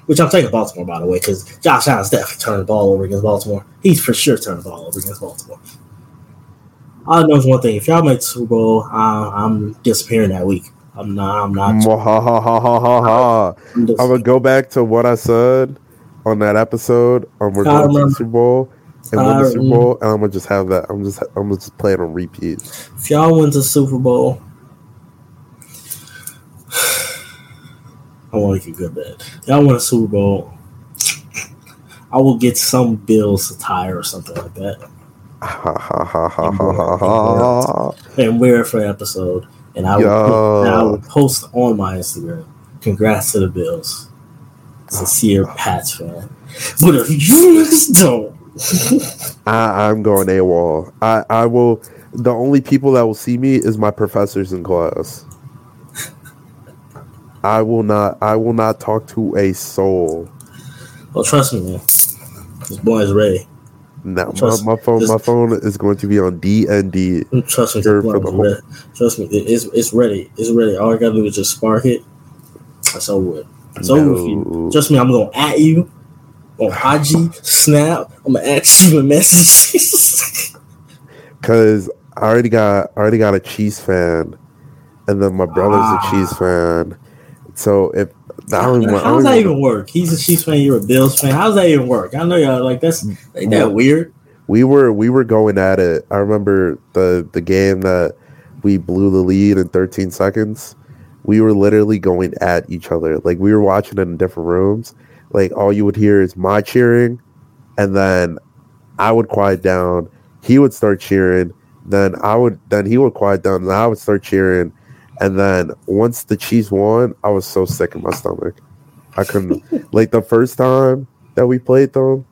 Which I'm taking Baltimore, by the way, because Josh Allen's definitely turned the ball over against Baltimore. He's for sure turned the ball over against Baltimore. I know one thing: if y'all make the Super Bowl, I'm disappearing that week. I'm not. I'm not. I'm just, I'm gonna go back to what I said on that episode. Um, we're going to the. Super Bowl and win the Super. Bowl, and I'm gonna just have that. I'm just I'm gonna just play it on repeat. if y'all win the Super Bowl, I want to get good bet. Y'all win a Super Bowl, I will get some Bills attire or something like that And wear it for an episode. And I will, and I Yo, post on my Instagram. Congrats to the Bills. Sincere Pats fan. But if you don't, I, I'm going AWOL. I I will. The only people that will see me is my professors in class. I will not. I will not talk to a soul. well, trust me, man. This boy is ready. No, my, Trust- my phone. My phone is going to be on D and D. Trust me, for the whole- Trust me, it- it's it's ready. It's ready. All I gotta do is just spark it. That's over over with you. Trust me, I'm gonna at you on IG, Snap. I'm gonna ask you in messages. Cause I already got I already got a cheese fan, and then my brother's Ah. a cheese fan. So if I don't even, I How does that even- even work? He's a Chiefs fan. You're a Bills fan. How does that even work? I know y'all like that's ain't that weird. we were we were going at it. I remember the the game that we blew the lead in 13 seconds, we were literally going at each other. Like we were watching it in different rooms. Like all you would hear is my cheering, and then I would quiet down. He would start cheering. Then I would. Then he would quiet down. And I would start cheering. And then once the Chiefs won, I was so sick in my stomach. I couldn't. like the first time that we played them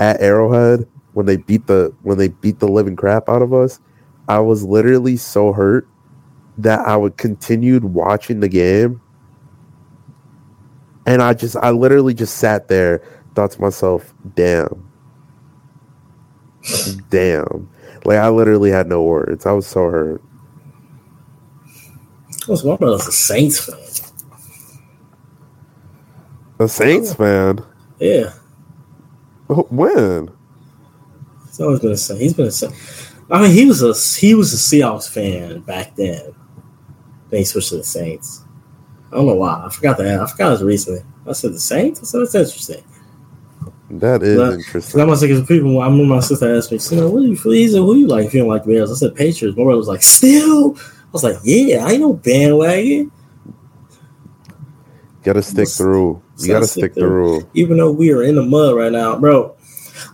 at Arrowhead when they beat the when they beat the living crap out of us, I was literally so hurt that I would continued watching the game. And I just I literally just sat there, thought to myself, damn. damn. Like I literally had no words. I was so hurt. Was my brother's a Saints fan. A Saints fan? Yeah. When? He's always been a Saint. He's been a Saint. I mean, he was a he was a Seahawks fan back then. Then he switched to the Saints. I don't know why. I forgot that. I forgot his reasoning. I said the Saints. I said that's interesting. That is but, interesting. I'm like, people. I remember my sister asked me, "So, what do you feel? Who you like? Feeling like Bears?" I said Patriots. My brother was like, "Still." I was like, "Yeah, I ain't no bandwagon." Gotta stick through. You gotta stick through. Even though we are in the mud right now, bro.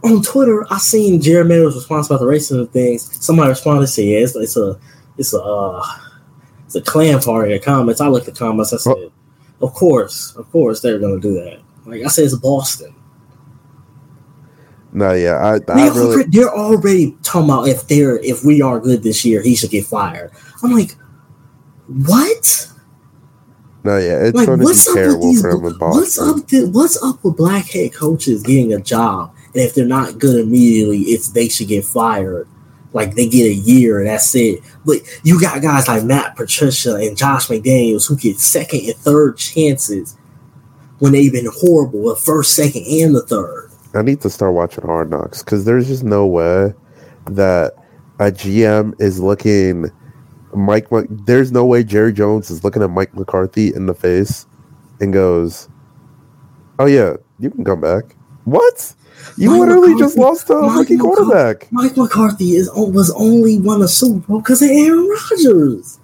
On Twitter, I seen Jerod response about the racism things. Somebody responded, said, "Yeah, it's, it's a, it's a, uh, it's a clan party." The comments. I looked at the comments. I said, oh. "Of course, of course, they're gonna do that." Like I said, it's Boston. No, yeah, I, I they're, really... already, they're already talking about if they're if we are good this year, he should get fired. I'm like, what? No, yeah, it's like, going to be terrible these, for him in Boston. What's up? To, what's up with black head coaches getting a job, and if they're not good immediately, it's they should get fired. Like they get a year and that's it. But you got guys like Matt Patricia and Josh McDaniels who get second and third chances when they've been horrible the first, second, and the third. I need to start watching Hard Knocks because there's just no way that a GM is looking Mike, there's no way Jerry Jones is looking at Mike McCarthy in the face and goes, "Oh yeah, you can come back." What? You Mike literally McCarthy, just lost a rookie quarterback. Mike McCarthy is was only won a Super Bowl because of Aaron Rodgers,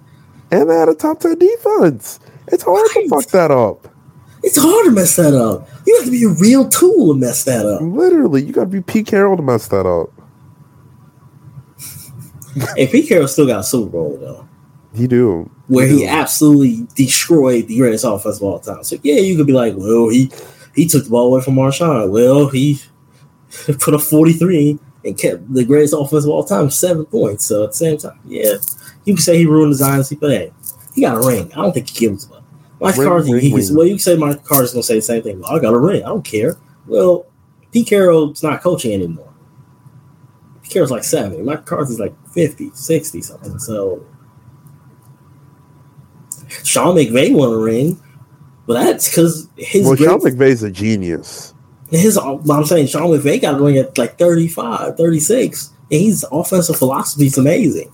and they had a top ten defense. It's hard right. to fuck that up. It's hard to mess that up. You have to be a real tool to mess that up. Literally, you got to be Pete Carroll to mess that up hey, Pete Carroll still got a Super Bowl though. He do. Where he, he absolutely destroyed the greatest offense of all time. So yeah, you could be like, well, he he took the ball away from Marshawn. Well, he put a 43 and kept the greatest offense of all time seven points. So at the same time, yeah, you can say he ruined the dynasty, but hey, he got a ring. I don't think he gives up. Mike McCarthy, he can, well, you can say Mike McCarthy's gonna say the same thing. Well, I got a ring. I don't care. Well, Pete Carroll's not coaching anymore. P. Carroll's like 70. Mike McCarthy's like 50, 60 something. So Sean McVay won a ring, but that's because his. Well, Sean McVay's a genius. His, uh, I'm saying Sean McVay got a ring at like 35, 36, and his offensive philosophy is amazing.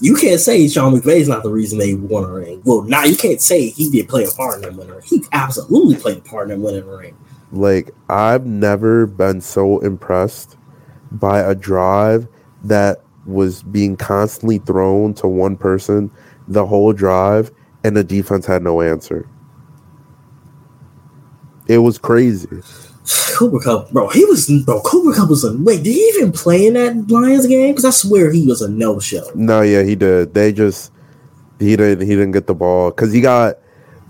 You can't say Sean McVay's not the reason they won a ring. Well, now you can't say he did play a part in them winning. He absolutely played a part in them winning a ring. Like I've never been so impressed by a drive that was being constantly thrown to one person the whole drive, and the defense had no answer. It was crazy. Cooper Kupp, bro, he was bro. Cooper Kupp was a wait. Did he even play in that Lions game? Because I swear he was a no show. No, yeah, he did. They just he didn't he didn't get the ball because he got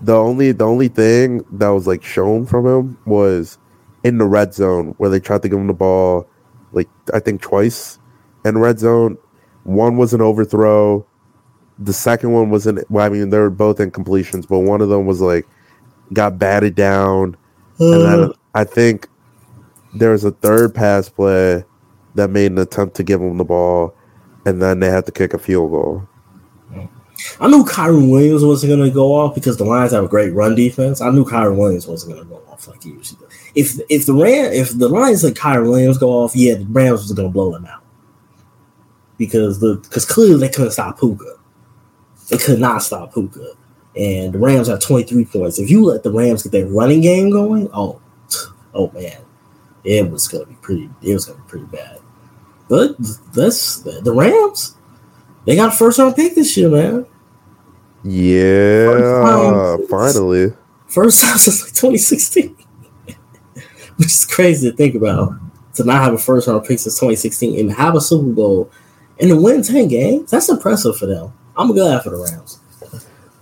the only the only thing that was like shown from him was in the red zone where they tried to give him the ball like I think twice in red zone. One was an overthrow. The second one wasn't. Well, I mean, they were both incompletions, but one of them was like got batted down, uh. and then uh. I think there was a third pass play that made an attempt to give them the ball, and then they had to kick a field goal. I knew Kyren Williams wasn't going to go off because the Lions have a great run defense. I knew Kyren Williams wasn't going to go off like he usually does if if the Ram if the Lions let Kyren Williams go off, yeah, the Rams was gonna blow them out because the because clearly they couldn't stop Puka. They could not stop Puka, and the Rams have twenty three points. If you let the Rams get their running game going, oh, oh man, it was gonna be pretty. It was gonna be pretty bad. But that's the Rams. They got a first round pick this year, man. Yeah, finally. First time since like 2016, which is crazy to think about. To not have a first round pick since 2016 and have a Super Bowl and to win 10 games, that's impressive for them. I'm glad for the Rams.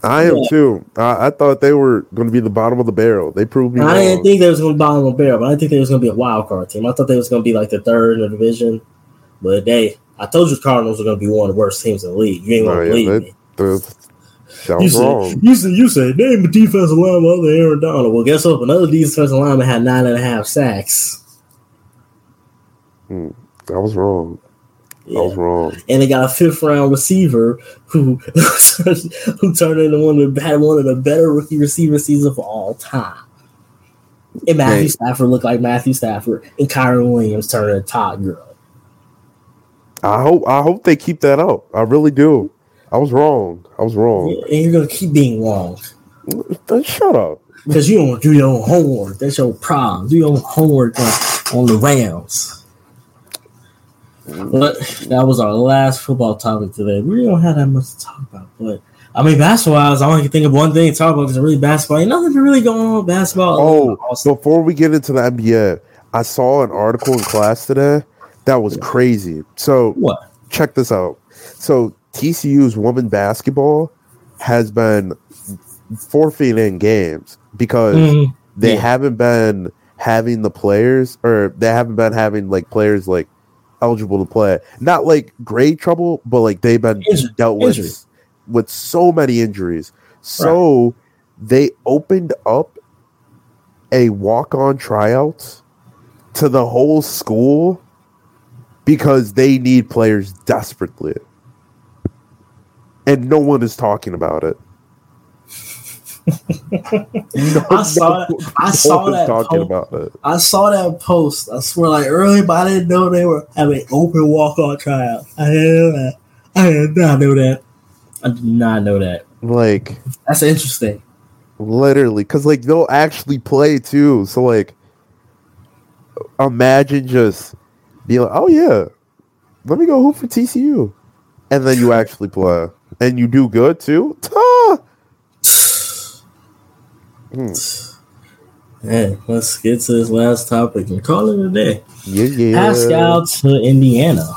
I am yeah. too. I, I, thought they were going to be the bottom of the barrel. They proved me. Wrong. I wrong. didn't think they was going to be bottom of the barrel, but I didn't think they was going to be a wild card team. I thought they was going to be like the third in the division. But they, I told you, Cardinals are going to be one of the worst teams in the league. You ain't going to oh, yeah, believe me. That was you wrong. Said, you said you said name a defensive lineman other than Aaron Donald. Well, guess what? Another defensive lineman had nine and a half sacks. Hmm, that was wrong. Yeah. I was wrong. And they got a fifth round receiver who who turned into one of the had one of the better rookie receiver seasons of all time. And Matthew Stafford looked like Matthew Stafford, and Kyren Williams turned into Todd Gurley. I hope I hope they keep that up. I really do. I was wrong. I was wrong. And you're gonna keep being wrong. Shut up. Because you don't do your own homework. That's your problem. Do your own homework on, on the Rams. But that was our last football topic today. We don't have that much to talk about, but I mean, basketball wise, I only can think of one thing to talk about because really basketball. Ain't nothing really going on with basketball. Oh, before we get into the NBA, I saw an article in class today that was crazy. So, what? Check this out. So, TCU's women basketball has been forfeiting games because mm, they yeah. haven't been having the players, or they haven't been having like players like eligible to play. Not like grade trouble, but like they've been dealt with with so many injuries. So right. they opened up a walk-on tryout to the whole school because they need players desperately. And no one is talking about it. no, I saw no, that. I saw that. Talking po- about it. I saw that post. I swear, like early, but I didn't know they were having open walk on tryout. I didn't know that. I did not know that. I did not know that. Like that's interesting. Literally, because like they'll actually play too. So like, imagine just being like, oh yeah, let me go hoop for TCU, and then you actually play and you do good too. Ah! Hmm. Hey, let's get to this last topic and call it a day. Yeah, yeah. Pascal to Indiana.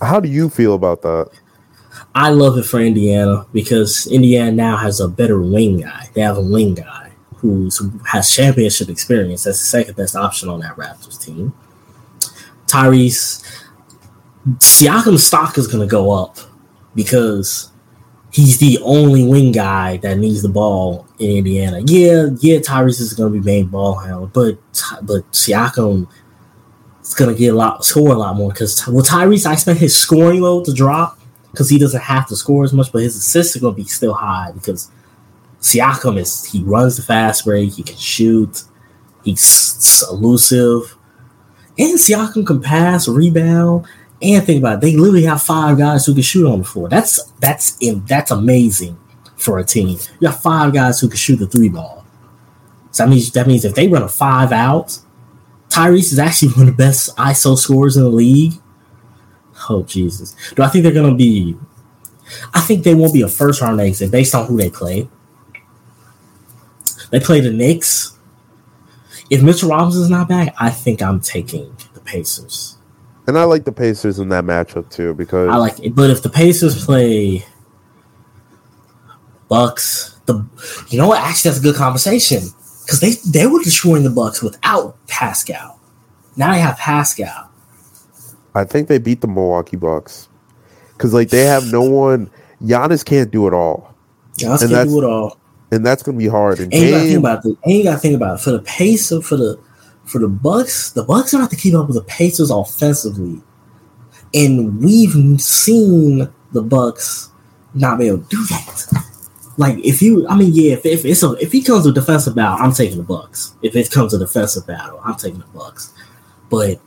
How do you feel about that? I love it for Indiana because Indiana now has a better wing guy. They have a wing guy who's, who has championship experience. That's the second best option on that Raptors team. Tyrese Siakam's stock is going to go up because he's the only wing guy that needs the ball in Indiana. Yeah, yeah, Tyrese is going to be main ball handler, but but Siakam is going to get a lot score a lot more because well, Tyrese I expect his scoring load to drop because he doesn't have to score as much, but his assists are going to be still high because Siakam is he runs the fast break, he can shoot, he's elusive, and Siakam can pass, rebound. And think about it, they literally have five guys who can shoot on the floor. That's that's that's amazing for a team. You have five guys who can shoot the three ball. So that means that means if they run a five out, Tyrese is actually one of the best ISO scorers in the league. Oh Jesus! Do I think they're gonna be? I think they won't be a first round exit based on who they play. They play the Knicks. If Mitchell Robinson is not back, I think I'm taking the Pacers. And I like the Pacers in that matchup too because I like it. But if the Pacers play Bucks, the you know what? Actually, that's a good conversation because they they were destroying the Bucks without Pascal. Now they have Pascal. I think they beat the Milwaukee Bucks because like they have no one. Giannis can't do it all. Giannis and can't do it all, and that's gonna be hard. And, and you gotta think about it. And you gotta think about it. for the pace of for the for the Bucks, the Bucks are have to keep up with the Pacers offensively, and we've seen the Bucks not be able to do that. Like if you, I mean, yeah, if, if it's a, if he comes a defensive battle, I'm taking the Bucks. If it comes to a defensive battle, I'm taking the Bucks. But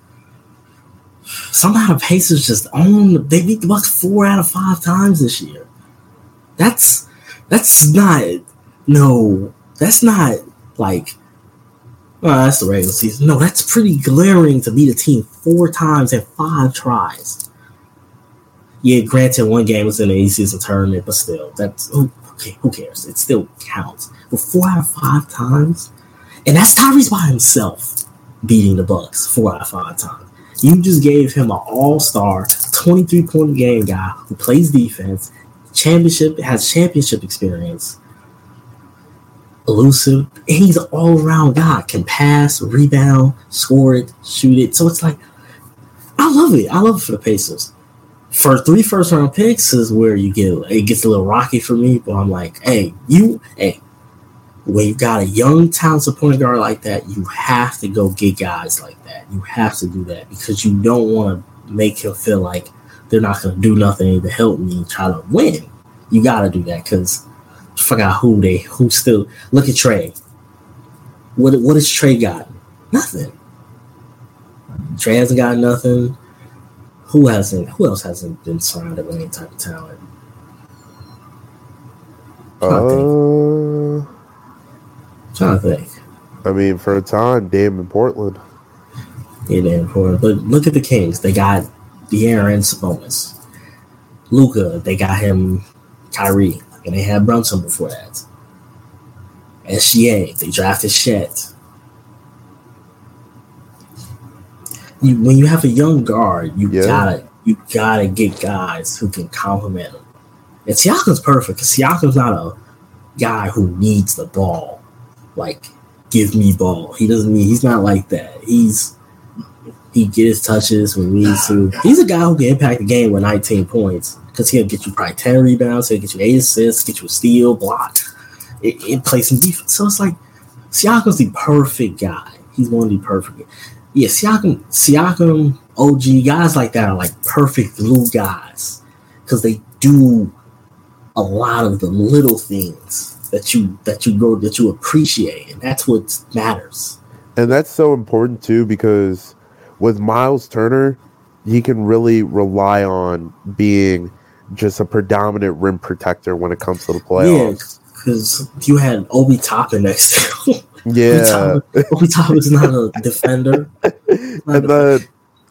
somehow the Pacers just own. They beat the Bucks four out of five times this year. That's that's not no. That's not like well, that's the regular season. No, that's pretty glaring to beat a team four times in five tries. Yeah, granted, one game was in the season tournament, but still, that's okay, who cares? It still counts. But four out of five times, and that's Tyrese by himself beating the Bucks four out of five times. You just gave him an all-star, 23 point game guy who plays defense, championship has championship experience, elusive, and he's an all-around guy. Can pass, rebound, score it, shoot it. So it's like I love it. I love it for the Pacers. For three first round picks is where you get it gets a little rocky for me, but I'm like, hey, you hey, when you got a young talented point guard like that, you have to go get guys like that. You have to do that because you don't want to make him feel like they're not going to do nothing to help me try to win. You got to do that because forgot who they who still look at Trey. What what has Trey got? Nothing. Trey hasn't got nothing. Who hasn't? Who else hasn't been surrounded with any type of talent? Uh, trying to think. I mean, for a time, damn in Portland. Yeah, damn important. But look at the Kings. They got De'Aaron Sabonis. Luka. they got him Kyrie. And they had Brunson before that. SGA, they drafted Chet. You, when you have a young guard, you Yeah. gotta you gotta get guys who can complement him. And Siakam's perfect because Siakam's not a guy who needs the ball. Like, give me ball. He doesn't need. He's not like that. He's he gets touches when he needs to. He's a guy who can impact the game with 19 points because he'll get you probably 10 rebounds, he'll get you eight assists, get you a steal, block, it, it plays some defense. So it's like Siakam's the perfect guy. He's of the perfect. Yeah, Siakam, Siakam, OG guys like that are like perfect glue guys because they do a lot of the little things that you that you go that you appreciate, and that's what matters. And that's so important too because with Miles Turner, he can really rely on being just a predominant rim protector when it comes to the Yeah, playoffs. because you had Obi Toppin next to him. Yeah. Obi Toppin's not a defender. and then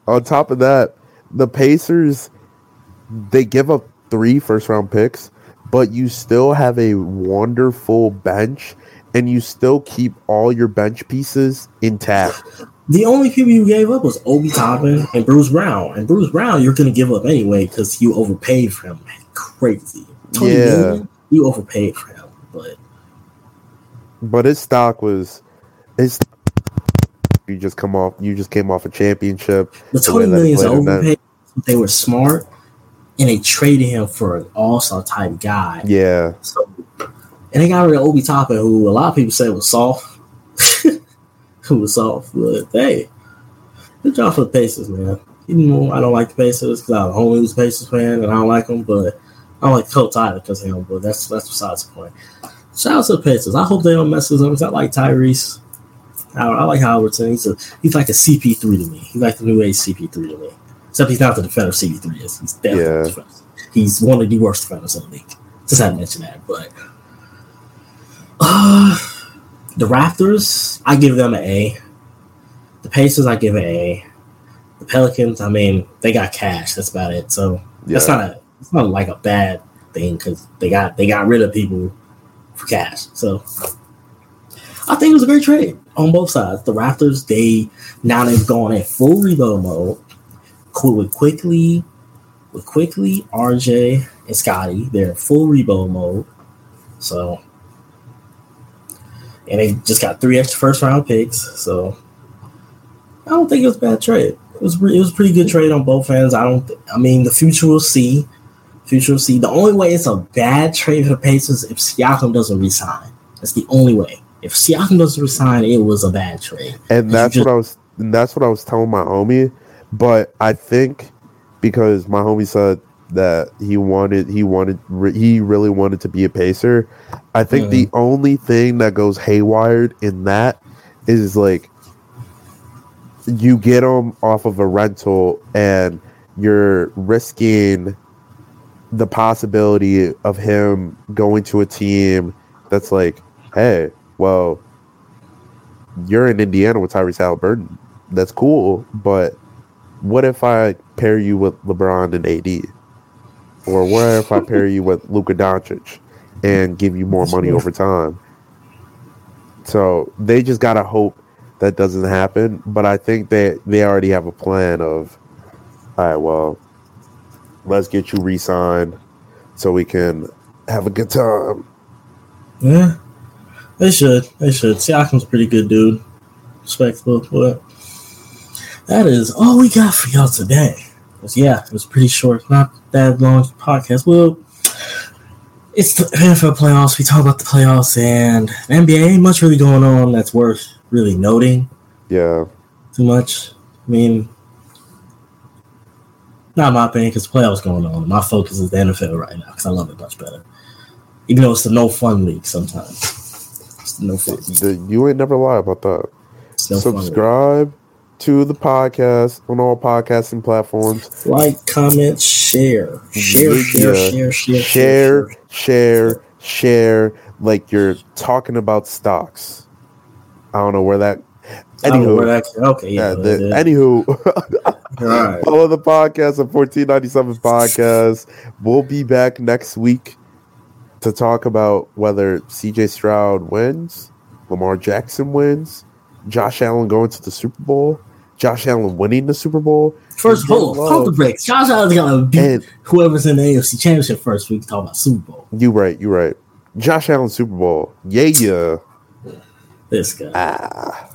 on top of that, the Pacers they give up three first round picks, but you still have a wonderful bench and you still keep all your bench pieces intact. The only people you gave up was Obi Toppin and Bruce Brown. And Bruce Brown, you're going to give up anyway because you overpaid for him. Crazy. Tony Yeah. Million, you overpaid for him. But But his stock was his you just come off you just came off a championship. the The way Tony that he Millions played in that- overpaid. They were smart and they traded him for an all star type guy. Yeah. So, and they got rid of Obi Toppin, who a lot of people said was soft. was soft, but hey, good job for the Pacers, man. Even though I don't like the Pacers because I'm who's a Pacers fan and I don't like them, but I don't like Coach either because of him. But that's that's besides the point. Shout out to the Pacers. I hope they don't mess with them. I like Tyrese. I, I like Haliburton. He's a he's like a CP3 to me. He's like the new age CP3 to me. Except he's not the defender CP3 is. He's definitely Yeah. He's one of the worst defenders in the league. Just had to mention that, but uh, the Raptors, I give them an A. The Pacers, I give an A. The Pelicans, I mean, they got cash. That's about it. So that's not a. It's not like a bad thing because they got they got rid of people for cash. So I think it was a great trade on both sides. The Raptors, they now they've gone in full rebuild mode. With Quickley, with Quickley, RJ and Scotty, they're in full rebuild mode. So, and they just got three extra first round picks. So, I don't think it was a bad trade. It was re- it was a pretty good trade on both ends. I don't. I mean, the future will see. Future will see. The only way it's a bad trade for the Pacers if Siakam doesn't resign. That's the only way. If Siakam doesn't resign, it was a bad trade. And that's just- what I was and that's what I was telling my homie. But I think because my homie said that he wanted he wanted he really wanted to be a pacer. I think the only thing that goes haywire in that is like you get him off of a rental and you're risking the possibility of him going to a team that's like, hey, well, you're in Indiana with Tyrese Haliburton. That's cool, but what if I pair you with LeBron and AD? Or what if I pair you with Luka Doncic? and give you more money over time. So they just gotta hope that doesn't happen. But I think they they already have a plan of, all right, well, let's get you re-signed so we can have a good time. Yeah, they should. They should. Siakam's a pretty good dude, respectable. But that is all we got for y'all today. 'Cause, yeah, it was pretty short, not that long podcast. Well, it's the NFL playoffs. We talk about the playoffs and the NBA. Ain't much really going on that's worth really noting Yeah, too much. I mean, not my opinion because the playoffs going on. My focus is the NFL right now because I love it much better. Even though it's the no fun league sometimes. It's the no fun league. The- you ain't never lie about that. It's no fun. Subscribe to the podcast on all podcasting platforms. Like, comment, share. Share, share, share, share, share, share, share, like you're talking about stocks. I don't know where that. I where Anywho, that- okay, yeah. yeah, the, yeah. anywho, All right. follow the podcast at 1497 Podcast. We'll be back next week to talk about whether CJ Stroud wins, Lamar Jackson wins, Josh Allen going to the Super Bowl, Josh Allen winning the Super Bowl, First, hold on. Pump the brakes. Josh Allen's gonna beat and whoever's in the AFC Championship first. We can talk about Super Bowl. you right, you right. Josh Allen Super Bowl, yeah, yeah. This guy. Ah.